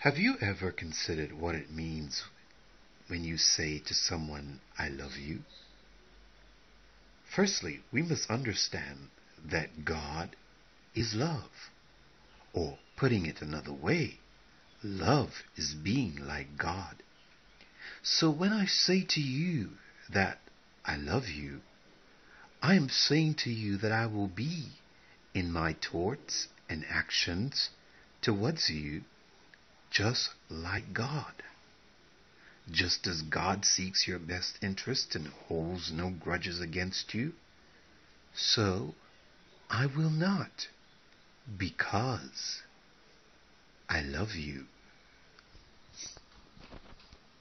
Have you ever considered what it means when you say to someone, I love you? Firstly, we must understand that God is love. Or, putting it another way, love is being like God. So when I say to you that I love you, I am saying to you that I will be in my thoughts and actions towards you just like God. Just as God seeks your best interest and holds no grudges against you, so I will not, because I love you.